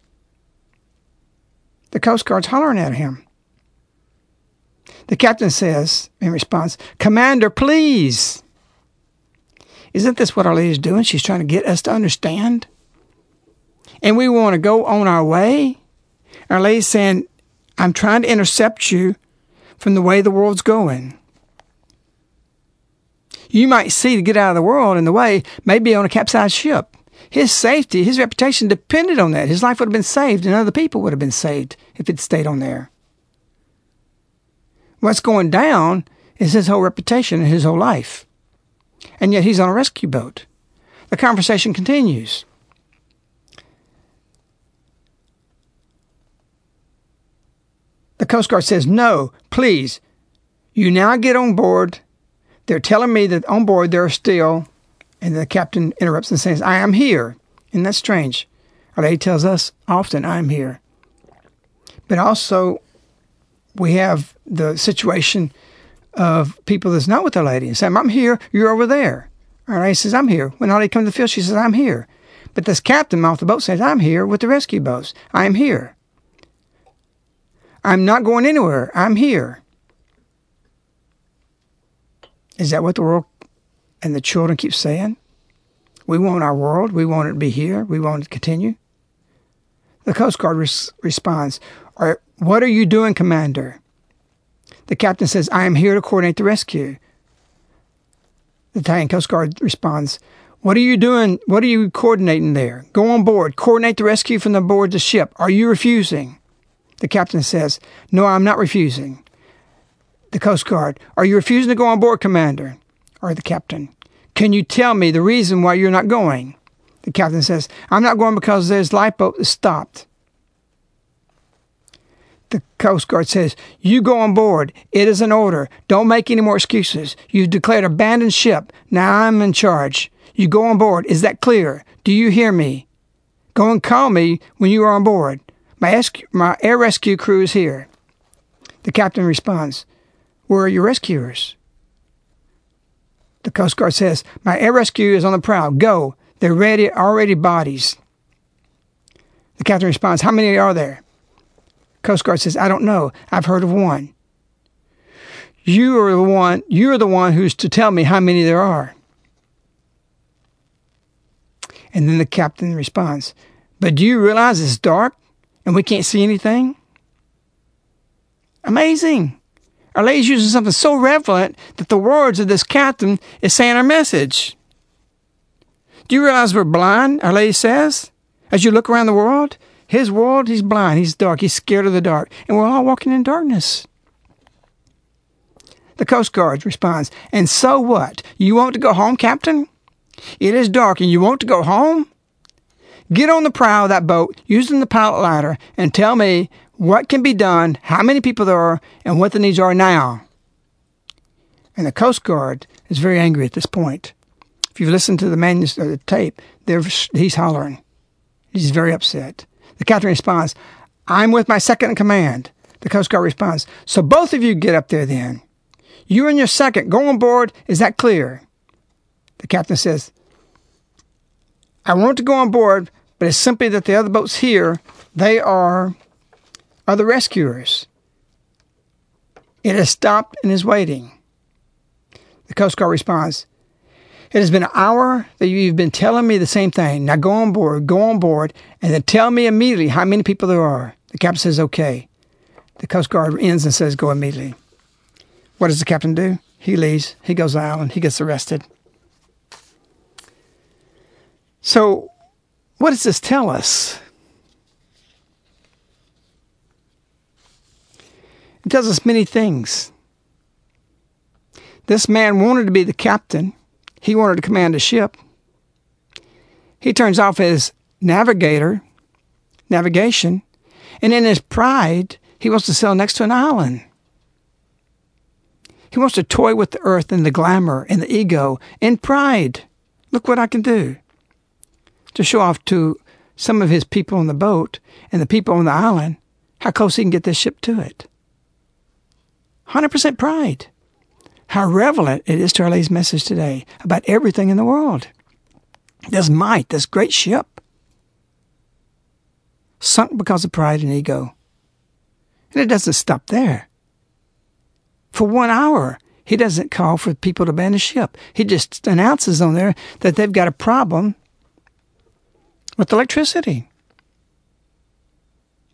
The Coast Guard's hollering at him. The captain says in response, Commander, please. Isn't this what our lady's doing? She's trying to get us to understand. And we want to go on our way. Our lady's saying, I'm trying to intercept you from the way the world's going. You might see to get out of the world in the way, maybe on a capsized ship. His safety, his reputation depended on that. His life would have been saved, and other people would have been saved if it stayed on there. What's going down is his whole reputation and his whole life. And yet he's on a rescue boat. The conversation continues. The Coast Guard says, No, please, you now get on board. They're telling me that on board there are still, and the captain interrupts and says, I am here. Isn't that strange? Our lady tells us often, I'm here. But also, we have the situation of people that's not with the lady and say, I'm here, you're over there. All right, he says, I'm here. When Holly comes to the field, she says, I'm here. But this captain off the boat says, I'm here with the rescue boats. I'm here. I'm not going anywhere. I'm here. Is that what the world and the children keep saying? We want our world. We want it to be here. We want it to continue. The Coast Guard res- responds, What are you doing, Commander? The captain says, I am here to coordinate the rescue. The Italian Coast Guard responds, What are you doing? What are you coordinating there? Go on board. Coordinate the rescue from the board the ship. Are you refusing? The captain says, No, I'm not refusing. The Coast Guard, Are you refusing to go on board, Commander? Or the captain, Can you tell me the reason why you're not going? The captain says, I'm not going because this lifeboat stopped. The Coast Guard says, You go on board. It is an order. Don't make any more excuses. You've declared abandoned ship. Now I'm in charge. You go on board. Is that clear? Do you hear me? Go and call me when you are on board. My, escu- my air rescue crew is here. The captain responds, Where are your rescuers? The Coast Guard says, My air rescue is on the prow. Go. They're ready, already bodies. The captain responds, How many are there? Coast Guard says, I don't know. I've heard of one. You are the one, you're the one who's to tell me how many there are. And then the captain responds, But do you realize it's dark and we can't see anything? Amazing. Our lady's using something so relevant that the words of this captain is saying our message. Do you realize we're blind? Our lady says. As you look around the world, his world, he's blind, he's dark, he's scared of the dark, and we're all walking in darkness. The Coast Guard responds, And so what? You want to go home, Captain? It is dark and you want to go home? Get on the prow of that boat using the pilot ladder and tell me what can be done, how many people there are, and what the needs are now. And the Coast Guard is very angry at this point. If you've listened to the, manus- uh, the tape, he's hollering. He's very upset. The captain responds, I'm with my second in command. The Coast Guard responds, So both of you get up there then. You and your second go on board. Is that clear? The captain says, I want to go on board, but it's simply that the other boats here, they are, are the rescuers. It has stopped and is waiting. The Coast Guard responds, It has been an hour that you've been telling me the same thing. Now go on board, go on board, and then tell me immediately how many people there are. The captain says, Okay. The Coast Guard ends and says, Go immediately. What does the captain do? He leaves. He goes to the island. He gets arrested. So, what does this tell us? It tells us many things. This man wanted to be the captain. He wanted to command a ship. He turns off his navigator, navigation, and in his pride, he wants to sail next to an island. He wants to toy with the earth and the glamour and the ego and pride. Look what I can do. To show off to some of his people on the boat and the people on the island how close he can get this ship to it. 100% pride. How relevant it is to our latest message today about everything in the world. This might, this great ship, sunk because of pride and ego. And it doesn't stop there. For one hour, he doesn't call for people to abandon ship. He just announces on there that they've got a problem with electricity.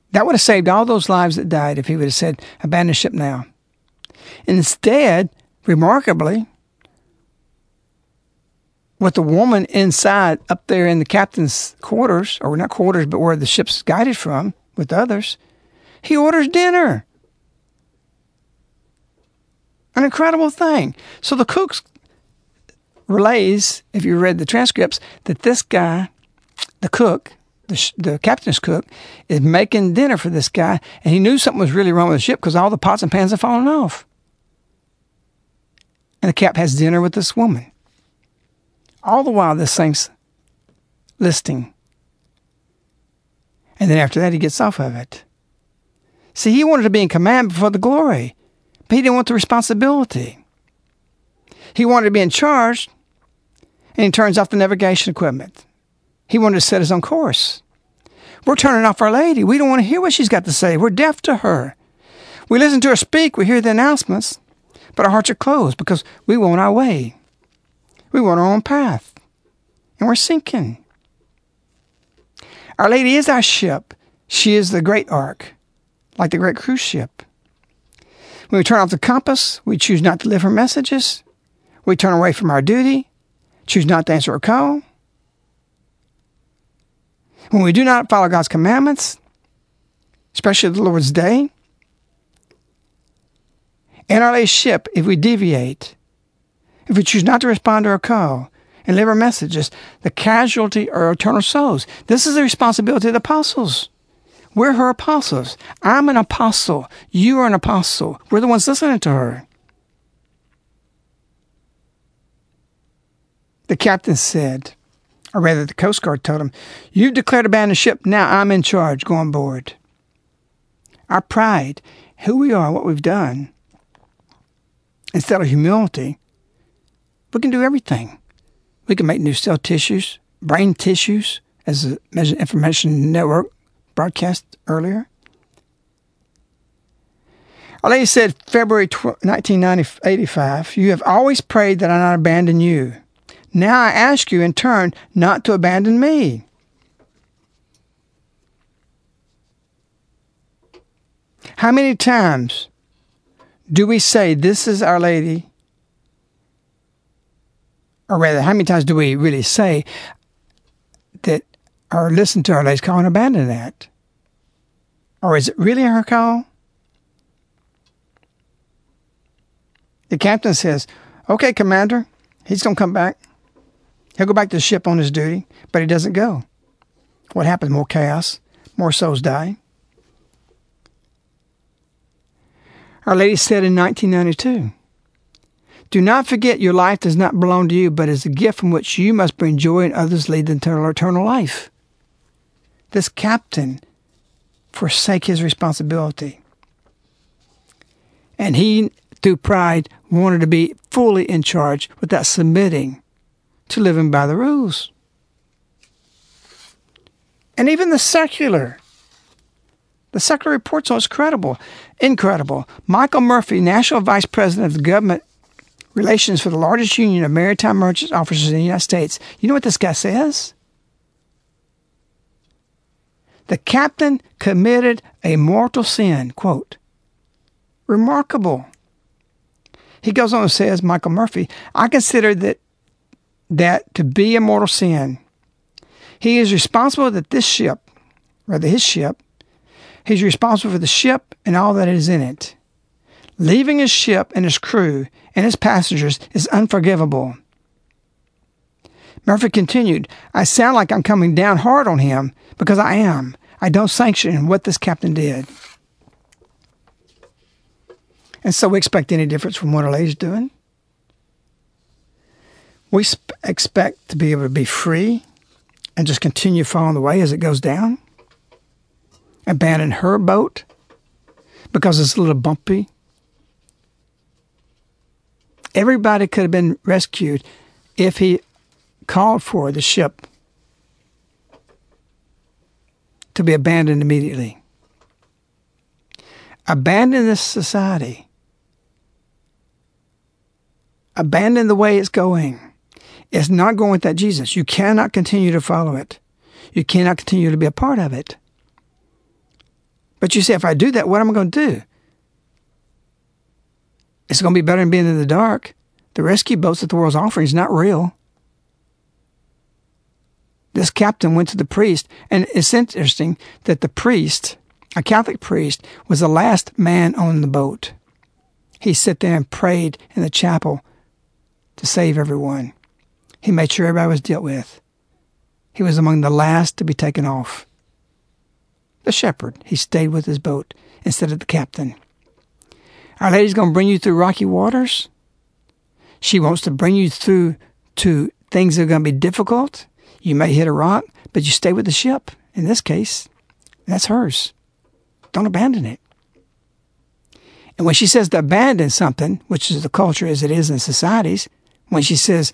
That would have saved all those lives that died if he would have said, abandon ship now. Instead, remarkably, with the woman inside up there in the captain's quarters, or not quarters, but where the ship's guided from with others, he orders dinner. An incredible thing. So the cook relays, if you read the transcripts, that this guy, the cook, the, sh- the captain's cook, is making dinner for this guy, and he knew something was really wrong with the ship because all the pots and pans had fallen off. And the cap has dinner with this woman. All the while, this thing's listing. And then after that, he gets off of it. See, he wanted to be in command before the glory, but he didn't want the responsibility. He wanted to be in charge, and he turns off the navigation equipment. He wanted to set his own course. We're turning off Our Lady. We don't want to hear what she's got to say. We're deaf to her. We listen to her speak, we hear the announcements, but our hearts are closed because we want our way. We want our own path. And we're sinking. Our Lady is our ship. She is the great ark like the great cruise ship. When we turn off the compass, we choose not to live her messages. We turn away from our duty, choose not to answer her call. When we do not follow God's commandments, especially the Lord's day, in our ship, if we deviate, if we choose not to respond to her call and live her messages, the casualty are eternal souls. This is the responsibility of the apostles. We're her apostles. I'm an apostle. You are an apostle. We're the ones listening to her. The captain said, or rather, the Coast Guard told him, You've declared abandon ship. Now I'm in charge. Go on board. Our pride, who we are, what we've done, instead of humility, we can do everything. We can make new cell tissues, brain tissues, as the Information Network broadcast earlier. Our Lady said, February 1985, You have always prayed that I not abandon you. Now I ask you in turn not to abandon me. How many times do we say, This is Our Lady? Or rather, how many times do we really say that or listen to Our Lady's call and abandon that? Or is it really her call? The captain says, Okay, Commander, he's going to come back. He'll go back to the ship on his duty, but he doesn't go. What happens? More chaos, more souls die. Our Lady said in 1992 Do not forget your life does not belong to you, but is a gift from which you must bring joy and others lead into eternal life. This captain forsake his responsibility. And he, through pride, wanted to be fully in charge without submitting to living by the rules. And even the secular, the secular reports on it's credible, incredible. Michael Murphy, National Vice President of the Government Relations for the largest union of maritime merchant officers in the United States. You know what this guy says? The captain committed a mortal sin. Quote. Remarkable. He goes on and says, Michael Murphy, I consider that that to be a mortal sin. He is responsible that this ship, rather his ship, he's responsible for the ship and all that is in it. Leaving his ship and his crew and his passengers is unforgivable. Murphy continued, I sound like I'm coming down hard on him because I am. I don't sanction what this captain did. And so we expect any difference from what our lady's doing. We sp- expect to be able to be free and just continue following the way as it goes down. Abandon her boat because it's a little bumpy. Everybody could have been rescued if he called for the ship to be abandoned immediately. Abandon this society. Abandon the way it's going. It's not going with that Jesus. You cannot continue to follow it. You cannot continue to be a part of it. But you say, if I do that, what am I going to do? It's going to be better than being in the dark. The rescue boats that the world's offering is not real. This captain went to the priest, and it's interesting that the priest, a Catholic priest, was the last man on the boat. He sat there and prayed in the chapel to save everyone. He made sure everybody was dealt with. He was among the last to be taken off. The shepherd, he stayed with his boat instead of the captain. Our Lady's going to bring you through rocky waters. She wants to bring you through to things that are going to be difficult. You may hit a rock, but you stay with the ship. In this case, that's hers. Don't abandon it. And when she says to abandon something, which is the culture as it is in societies, when she says,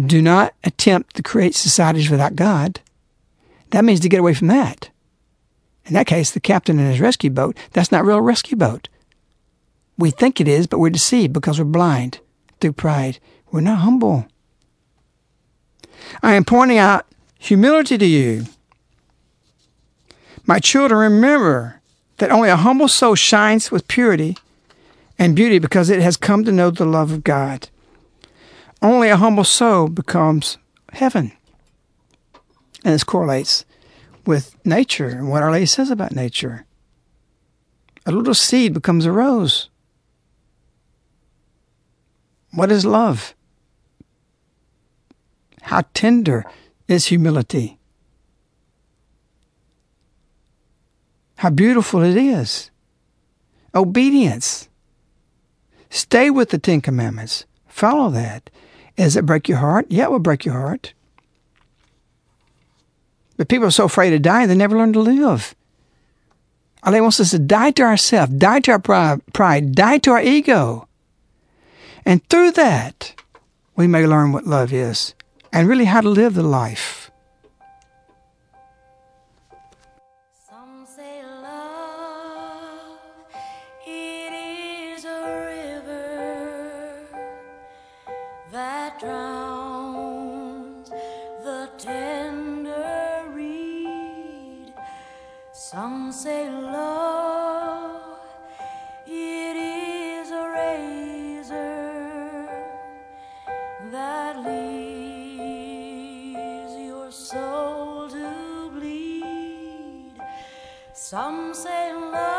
do not attempt to create societies without God, that means to get away from that. In that case, the captain and his rescue boat, that's not real rescue boat. We think it is, but we're deceived because we're blind through pride. We're not humble. I am pointing out humility to you. My children, remember that only a humble soul shines with purity and beauty because it has come to know the love of God. Only a humble soul becomes heaven. And this correlates with nature and what Our Lady says about nature. A little seed becomes a rose. What is love? How tender is humility? How beautiful it is. Obedience. Stay with the Ten Commandments. Follow that. Does it break your heart? Yeah, it will break your heart. But people are so afraid of dying, they never learn to live. Allah wants us to die to ourselves, die to our pride, die to our ego. And through that, we may learn what love is and really how to live the life. Some say love, it is a razor that leaves your soul to bleed. Some say love,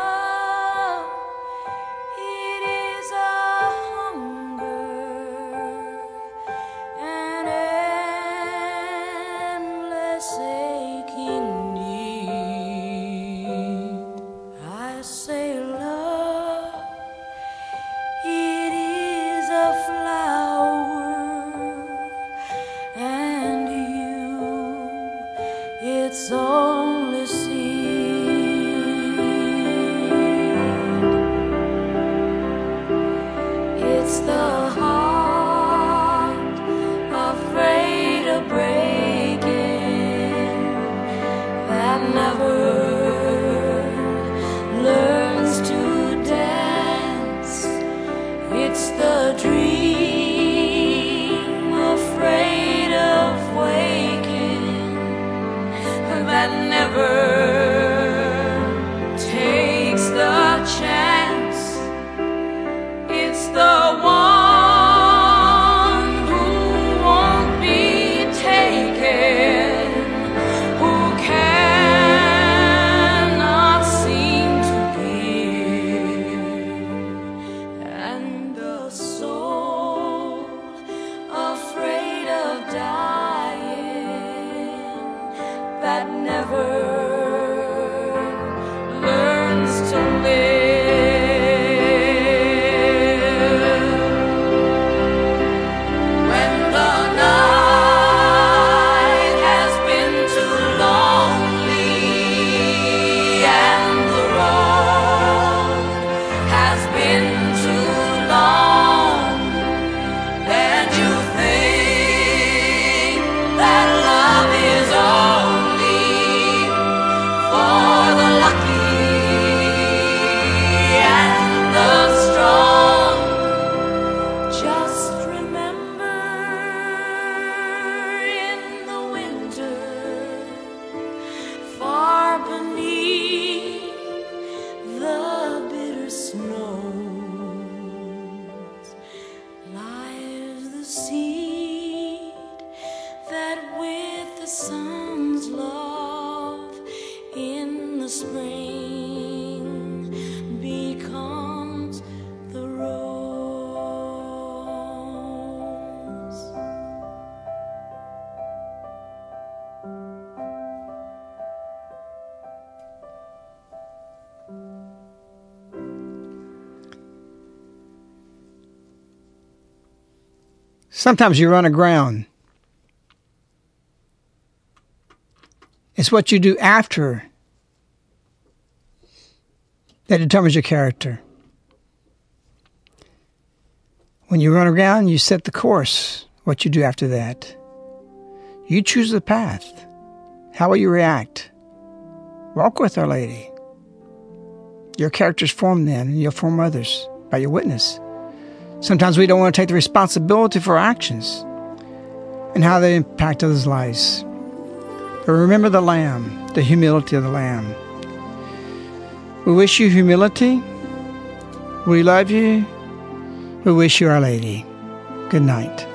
Sometimes you run aground. It's what you do after that determines your character. When you run aground, you set the course, what you do after that. You choose the path. How will you react? Walk with Our Lady. Your character's formed then, and you'll form others by your witness. Sometimes we don't want to take the responsibility for our actions and how they impact others' lives. But remember the Lamb, the humility of the Lamb. We wish you humility. We love you. We wish you Our Lady. Good night.